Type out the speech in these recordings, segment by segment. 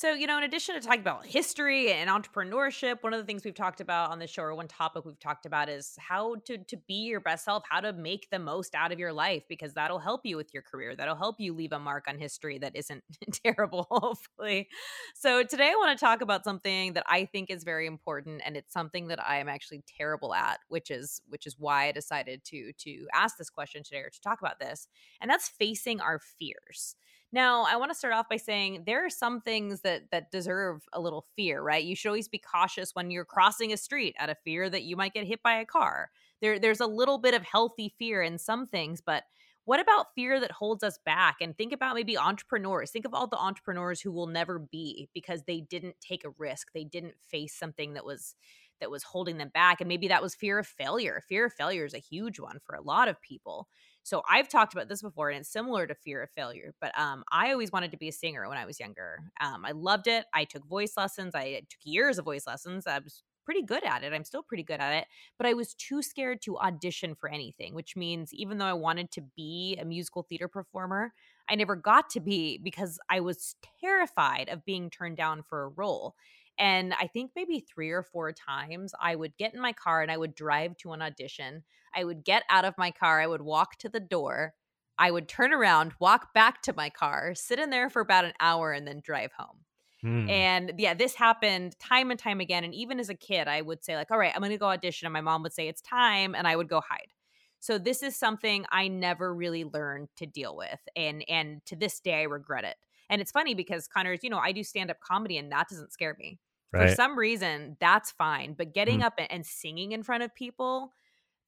So, you know, in addition to talking about history and entrepreneurship, one of the things we've talked about on the show, or one topic we've talked about, is how to to be your best self, how to make the most out of your life, because that'll help you with your career. That'll help you leave a mark on history that isn't terrible, hopefully. So today I want to talk about something that I think is very important, and it's something that I am actually terrible at, which is which is why I decided to to ask this question today or to talk about this, and that's facing our fears. Now, I want to start off by saying there are some things that that deserve a little fear, right? You should always be cautious when you're crossing a street out of fear that you might get hit by a car. There there's a little bit of healthy fear in some things, but what about fear that holds us back? And think about maybe entrepreneurs. Think of all the entrepreneurs who will never be because they didn't take a risk. They didn't face something that was that was holding them back and maybe that was fear of failure. Fear of failure is a huge one for a lot of people. So I've talked about this before, and it's similar to fear of failure. But um, I always wanted to be a singer when I was younger. Um, I loved it. I took voice lessons. I took years of voice lessons. I was pretty good at it. I'm still pretty good at it, but I was too scared to audition for anything, which means even though I wanted to be a musical theater performer, I never got to be because I was terrified of being turned down for a role. And I think maybe three or four times I would get in my car and I would drive to an audition. I would get out of my car, I would walk to the door, I would turn around, walk back to my car, sit in there for about an hour, and then drive home. Hmm. And yeah, this happened time and time again. And even as a kid, I would say, like, all right, I'm going to go audition. And my mom would say, it's time. And I would go hide. So this is something I never really learned to deal with. And and to this day I regret it. And it's funny because Connor's, you know, I do stand up comedy and that doesn't scare me. For some reason, that's fine. But getting Mm. up and, and singing in front of people,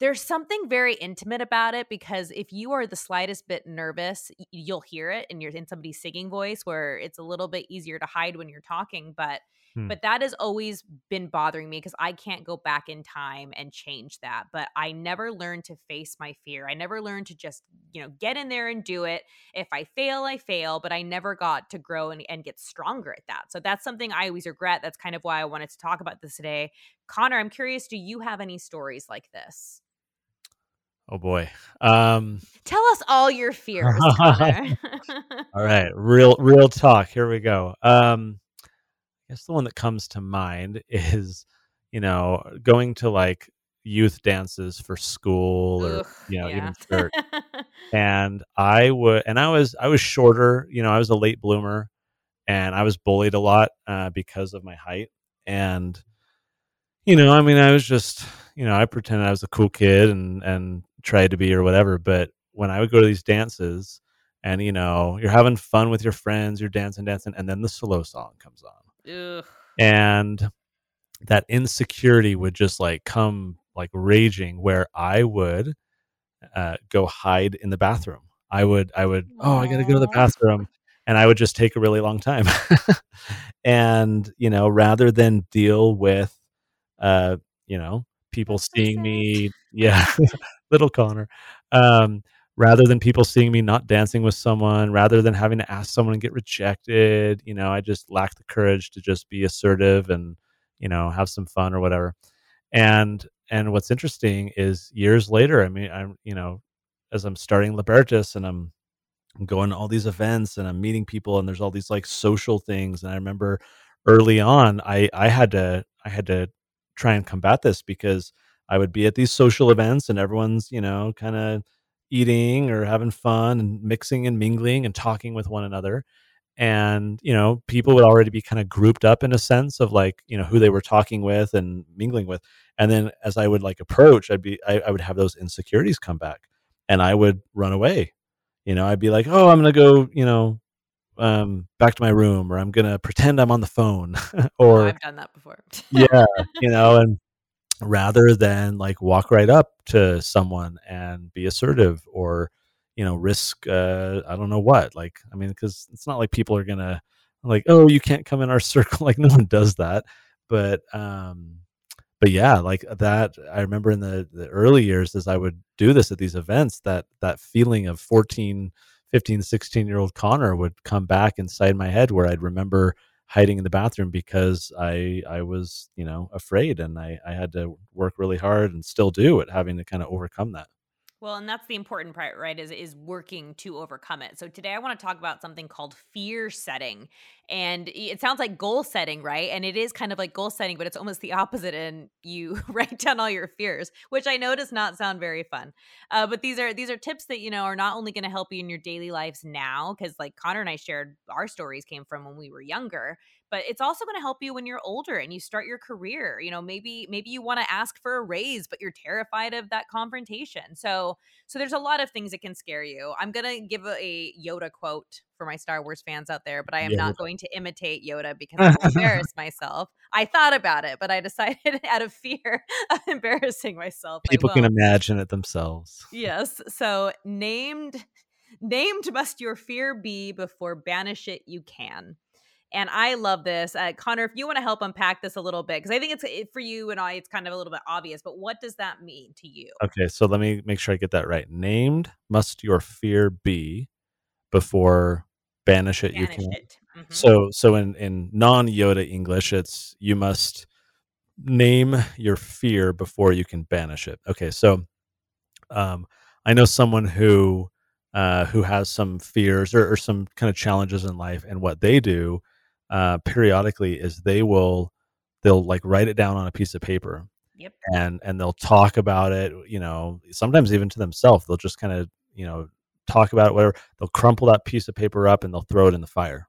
there's something very intimate about it because if you are the slightest bit nervous, you'll hear it and you're in somebody's singing voice where it's a little bit easier to hide when you're talking, but Hmm. but that has always been bothering me because I can't go back in time and change that. But I never learned to face my fear. I never learned to just, you know, get in there and do it. If I fail, I fail, but I never got to grow and, and get stronger at that. So that's something I always regret. That's kind of why I wanted to talk about this today. Connor, I'm curious, do you have any stories like this? Oh boy. Um, Tell us all your fears, all right. Real, real talk. Here we go. Um, I guess the one that comes to mind is, you know, going to like youth dances for school or Ugh, you know yeah. even church. and I would, and I was, I was shorter. You know, I was a late bloomer, and I was bullied a lot uh, because of my height. And you know, I mean, I was just, you know, I pretended I was a cool kid and and tried to be or whatever. But when I would go to these dances, and you know, you're having fun with your friends, you're dancing, dancing, and then the slow song comes on, Ugh. and that insecurity would just like come like raging, where I would uh, go hide in the bathroom. I would, I would, oh, I got to go to the bathroom, and I would just take a really long time. and you know, rather than deal with, uh, you know, people seeing me, yeah, little Connor, um, rather than people seeing me not dancing with someone, rather than having to ask someone and get rejected, you know, I just lacked the courage to just be assertive and you know have some fun or whatever. And and what's interesting is years later, I mean, I'm you know, as I'm starting Libertas and I'm I'm going to all these events and I'm meeting people and there's all these like social things. And I remember early on, I I had to I had to try and combat this because I would be at these social events and everyone's you know kind of eating or having fun and mixing and mingling and talking with one another. And you know people would already be kind of grouped up in a sense of like you know who they were talking with and mingling with. And then as i would like approach i'd be I, I would have those insecurities come back and i would run away. You know i'd be like oh i'm gonna go you know um back to my room or i'm gonna pretend i'm on the phone Oh, or I've done that before. yeah you know and rather than like walk right up to someone and be assertive or you know risk uh i don't know what like i mean because it's not like people are gonna like oh you can't come in our circle like no one does that but um but yeah like that i remember in the the early years as i would do this at these events that that feeling of 14 15 16 year old connor would come back inside my head where i'd remember hiding in the bathroom because I I was you know afraid and I I had to work really hard and still do at having to kind of overcome that. Well, and that's the important part, right? Is is working to overcome it. So today I want to talk about something called fear setting. And it sounds like goal setting, right? And it is kind of like goal setting, but it's almost the opposite. And you write down all your fears, which I know does not sound very fun. Uh, but these are these are tips that you know are not only going to help you in your daily lives now, because like Connor and I shared, our stories came from when we were younger but it's also going to help you when you're older and you start your career you know maybe maybe you want to ask for a raise but you're terrified of that confrontation so so there's a lot of things that can scare you. I'm going to give a, a, yoda quote for my star wars fans out there but i am not going to imitate yoda because i embarrass myself. I thought about it but i decided out of fear of embarrassing myself people can imagine it themselves. Yes so named named must your fear be before banish it you can and I love this. Uh, Connor, if you want to help unpack this a little bit, because I think it's it, for you and I, it's kind of a little bit obvious, but what does that mean to you? Okay, so let me make sure I get that right. Named must your fear be before banish it banish you can. Mm-hmm. So so in in non Yoda English, it's you must name your fear before you can banish it. Okay, so um, I know someone who uh, who has some fears or, or, some kind of challenges in life, and what they do uh, periodically is they will they'll like write it down on a piece of paper yep. and and they'll talk about it you know sometimes even to themselves they'll just kind of you know talk about it whatever they'll crumple that piece of paper up and they'll throw it in the fire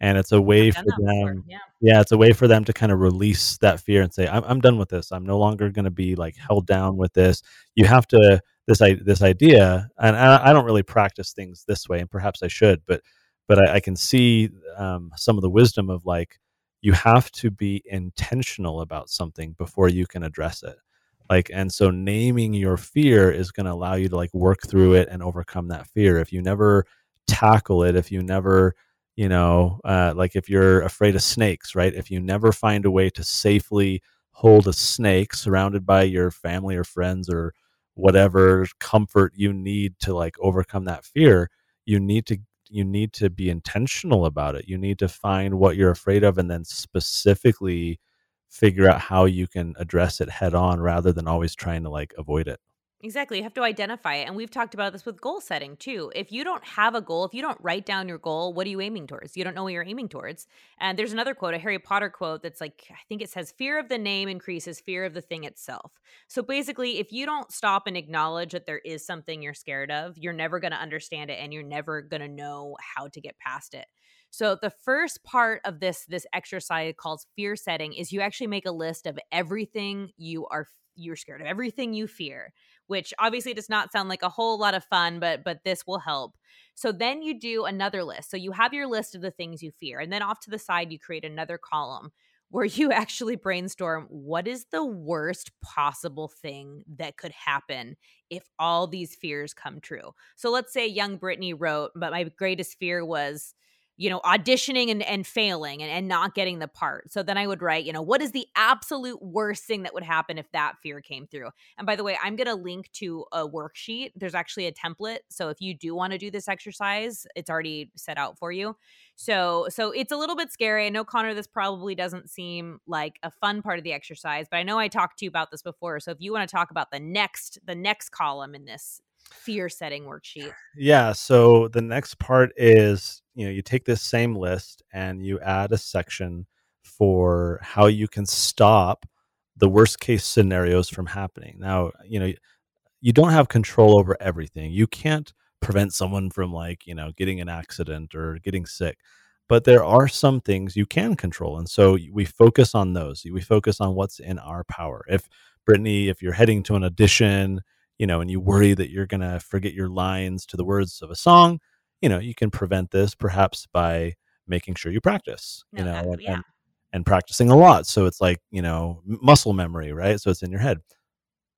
and it's a way for them yeah. yeah. it's a way for them to kind of release that fear and say i'm, I'm done with this i'm no longer going to be like held down with this you have to this this idea and I, I don't really practice things this way and perhaps i should but but I, I can see um, some of the wisdom of like you have to be intentional about something before you can address it. Like and so naming your fear is going to allow you to like work through it and overcome that fear. If you never tackle it if you never you know uh, like if you're afraid of snakes right? If you never find a way to safely hold a snake surrounded by your family or friends or whatever comfort you need to like overcome that fear you need to you need to be intentional about it. You need to find what you're afraid of and then specifically figure out how you can address it head on rather than always trying to like avoid it. Exactly. You have to identify it. And we've talked about this with goal setting too. If you don't have a goal, if you don't write down your goal, what are you aiming towards? You don't know what you're aiming towards. And there's another quote, a Harry Potter quote that's like, I think it says, fear of the name increases fear of the thing itself. So basically, if you don't stop and acknowledge that there is something you're scared of, you're never going to understand it and you're never going to know how to get past it. So the first part of this this exercise called fear setting is you actually make a list of everything you are you're scared of, everything you fear which obviously does not sound like a whole lot of fun, but but this will help. So then you do another list. So you have your list of the things you fear, and then off to the side you create another column where you actually brainstorm what is the worst possible thing that could happen if all these fears come true. So let's say young Brittany wrote, but my greatest fear was you know, auditioning and, and failing and, and not getting the part. So then I would write, you know, what is the absolute worst thing that would happen if that fear came through? And by the way, I'm going to link to a worksheet. There's actually a template. So if you do want to do this exercise, it's already set out for you. So so it's a little bit scary. I know Connor this probably doesn't seem like a fun part of the exercise, but I know I talked to you about this before. So if you want to talk about the next the next column in this fear setting worksheet. Yeah. So the next part is you know you take this same list and you add a section for how you can stop the worst case scenarios from happening. Now you know you don't have control over everything. You can't prevent someone from like you know getting an accident or getting sick but there are some things you can control and so we focus on those we focus on what's in our power if brittany if you're heading to an audition you know, and you worry that you're going to forget your lines to the words of a song, you know, you can prevent this perhaps by making sure you practice, you know, and, yeah. and, and practicing a lot. So it's like, you know, muscle memory, right? So it's in your head.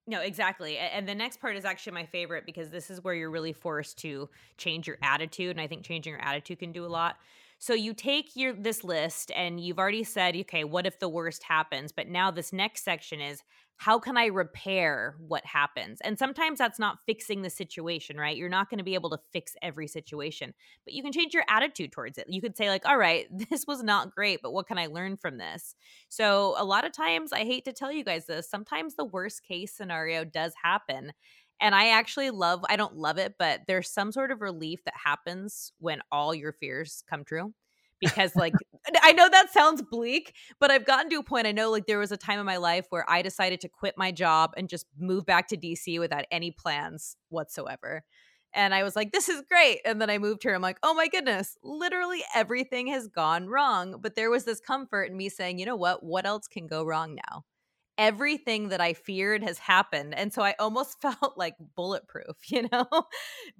No, exactly. And the next part is actually my favorite because this is where you're really forced to change your attitude. And I think changing your attitude can do a lot. So you take your this list and you've already said, okay, what if the worst happens? But now this next section is how can I repair what happens? And sometimes that's not fixing the situation, right? You're not going to be able to fix every situation, but you can change your attitude towards it. You could say, like, all right, this was not great, but what can I learn from this? So, a lot of times, I hate to tell you guys this, sometimes the worst case scenario does happen. And I actually love, I don't love it, but there's some sort of relief that happens when all your fears come true because like I know that sounds bleak, but I've gotten to a point I know like there was a time in my life where I decided to quit my job and just move back to DC without any plans whatsoever. And I was like, this is great. And then I moved here. I'm like, oh my goodness, literally everything has gone wrong. But there was this comfort in me saying, you know what? What else can go wrong now? Everything that I feared has happened. And so I almost felt like bulletproof, you know?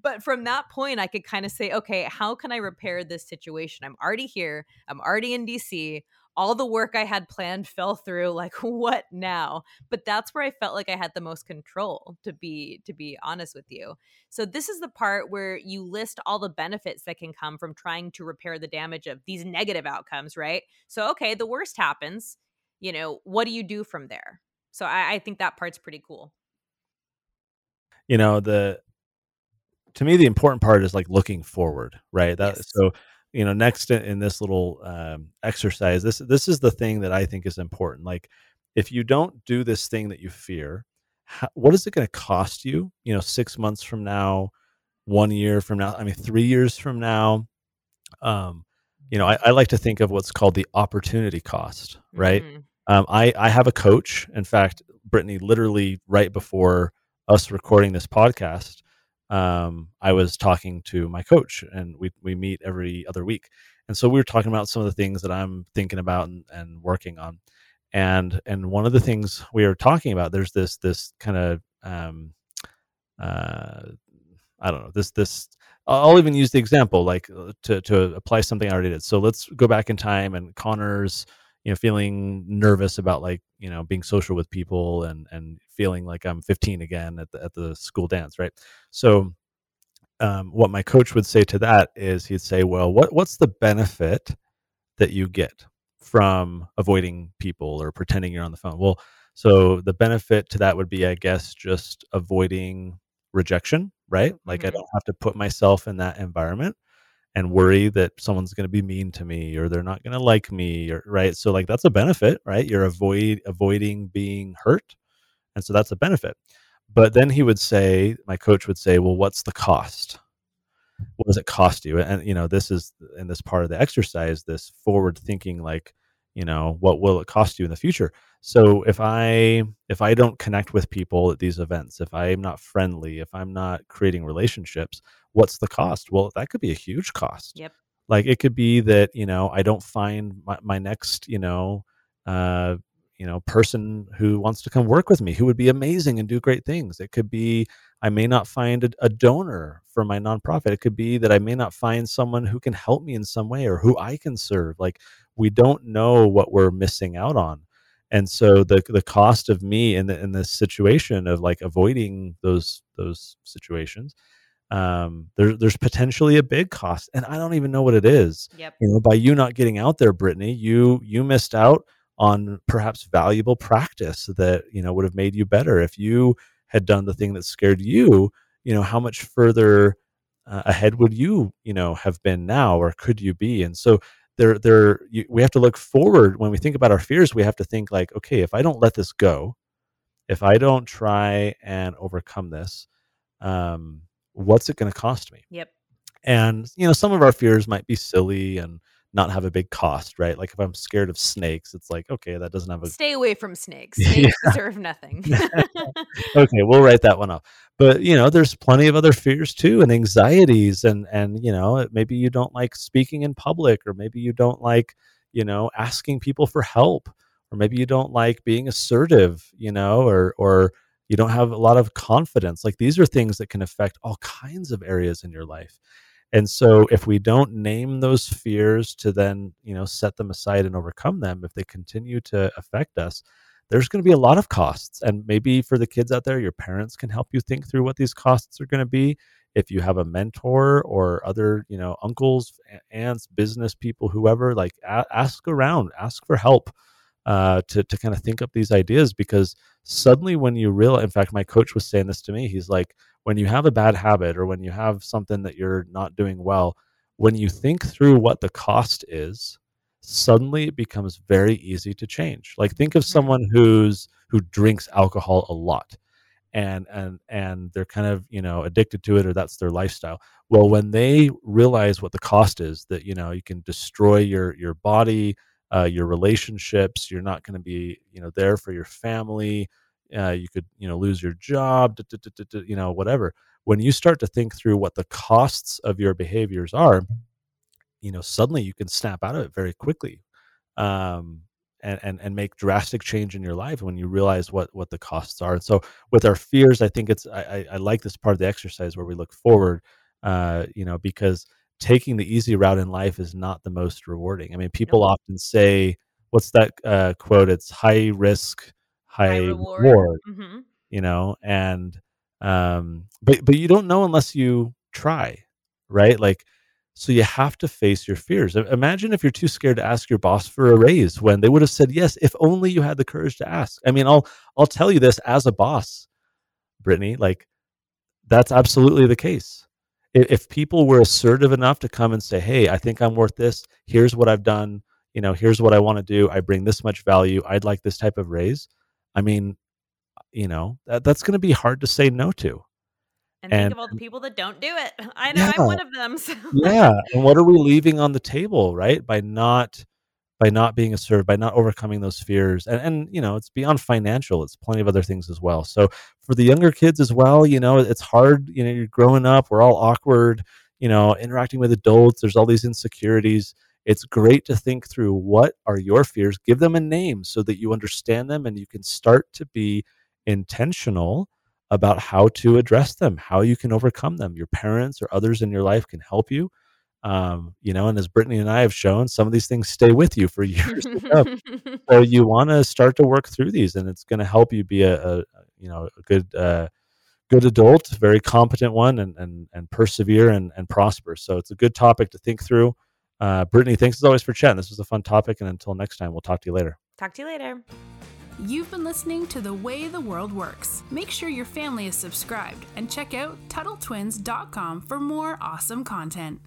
but from that point, I could kind of say, okay, how can I repair this situation? I'm already here, I'm already in DC. All the work I had planned fell through. Like, what now? But that's where I felt like I had the most control, to be to be honest with you. So this is the part where you list all the benefits that can come from trying to repair the damage of these negative outcomes, right? So okay, the worst happens you know, what do you do from there? So I, I think that part's pretty cool. You know, the to me the important part is like looking forward, right? That yes. so you know next in, in this little um, exercise this this is the thing that i think is important like if you don't do this thing that you fear how, what is it going to cost you you know six months from now one year from now i mean three years from now um you know i, I like to think of what's called the opportunity cost right mm-hmm. Um, I I have a coach. In fact, Brittany, literally right before us recording this podcast, um, I was talking to my coach, and we we meet every other week. And so we were talking about some of the things that I'm thinking about and, and working on. And and one of the things we were talking about, there's this this kind of um, uh, I don't know this this I'll even use the example like uh, to to apply something I already did. So let's go back in time and Connor's you know feeling nervous about like you know being social with people and and feeling like i'm 15 again at the at the school dance right? So um, what my coach would say to that is he'd say well what what's the benefit that you get from avoiding people or pretending you're on the phone? Well so the benefit to that would be i guess just avoiding rejection right? Like mm-hmm. i don't have to put myself in that environment and worry that someone's going to be mean to me or they're not going to like me or right? So like that's a benefit right? You're avoid avoiding being hurt and so that's a benefit. But then he would say my coach would say well what's the cost? What does it cost you? And you know this is in this part of the exercise this forward thinking like you know what will it cost you in the future? So if i if i don't connect with people at these events if i'm not friendly if i'm not creating relationships what's the cost? Well that could be a huge cost. Yep. Like it could be that you know i don't find my, my next you know uh you know person who wants to come work with me who would be amazing and do great things. It could be i may not find a, a, donor for my nonprofit. It could be that i may not find someone who can help me in some way or who i can serve. Like we don't know what we're missing out on. And so the the cost of me in the in this situation of like avoiding those those situations um there, there's potentially a big cost and i don't even know what it is. Yep. you know by you not getting out there brittany you you missed out on perhaps valuable practice that you know would have made you better. If you had done the thing that scared you you know how much further uh, ahead would you you know have been now or could you be? And so there there you, we have to look forward. When we think about our fears we have to think like okay if i don't let this go if i don't try and overcome this um what's it going to cost me yep and you know some of our fears might be silly and not have a big cost, right? Like if I'm scared of snakes, it's like, okay, that doesn't have a stay away from snakes. Snakes yeah. deserve nothing. okay, we'll write that one off. But you know, there's plenty of other fears too and anxieties and and you know, maybe you don't like speaking in public or maybe you don't like, you know, asking people for help or maybe you don't like being assertive, you know, or or you don't have a lot of confidence. Like these are things that can affect all kinds of areas in your life. And so if we don't name those fears to then, you know, set them aside and overcome them, if they continue to affect us, there's going to be a lot of costs. And maybe for the kids out there, your parents can help you think through what these costs are going to be. if you have a mentor or other you know uncles aunts business people whoever like a- ask around ask for help uh, to to kind of think up these ideas because suddenly when you realize in fact my coach was saying this to me he's like when you have a bad habit or when you have something that you're not doing well when you think through what the cost is suddenly it becomes very easy to change like think of mm-hmm. someone who's who drinks alcohol a lot and and and they're kind of you know addicted to it or that's their lifestyle well when they realize what the cost is that you know you can destroy your your body uh, your relationships you're not going to be you know there for your family uh, you could you know lose your job you know whatever when you start to think through what the costs of your behaviors are you know suddenly you can snap out of it very quickly um, and, and and make drastic change in your life when you realize what what the costs are. And so with our fears, I think it's I, I like this part of the exercise where we look forward, uh, you know, because taking the easy route in life is not the most rewarding. I mean, people nope. often say, "What's that uh, quote?" It's high risk, high, high reward. reward mm-hmm. You know, and um, but but you don't know unless you try, right? Like so you have to face your fears. Imagine if you're too scared to ask your boss for a raise when they would have said yes if only you had the courage to ask. I mean, I'll I'll tell you this as a boss, Brittany, like that's absolutely the case. If people were assertive enough to come and say, "Hey, I think I'm worth this. Here's what I've done. You know, here's what I want to do. I bring this much value. I'd like this type of raise." I mean, you know, that, that's going to be hard to say no to. And, and think of all the people that don't do it. I know yeah, I'm one of them. So. yeah. And what are we leaving on the table, right? By not by not being assertive, by not overcoming those fears. And and you know, it's beyond financial. It's plenty of other things as well. So for the younger kids as well, you know, it's hard, you know, you're growing up, we're all awkward, you know, interacting with adults, there's all these insecurities. It's great to think through what are your fears, give them a name so that you understand them and you can start to be intentional about how to address them, how you can overcome them. Your parents or others in your life can help you. Um, you know, and as Brittany and I have shown, some of these things stay with you for years to so you want to start to work through these, and it's going to help you be a, a, you know a good uh, good adult, very competent one, and and and persevere and and prosper. So it's a good topic to think through. Uh, Brittany, thanks as always for chatting. This was a fun topic, and until next time, we'll talk to you later. Talk to you later. You've been listening to The Way the World Works. Make sure your family is subscribed and check out TuttleTwins.com for more awesome content.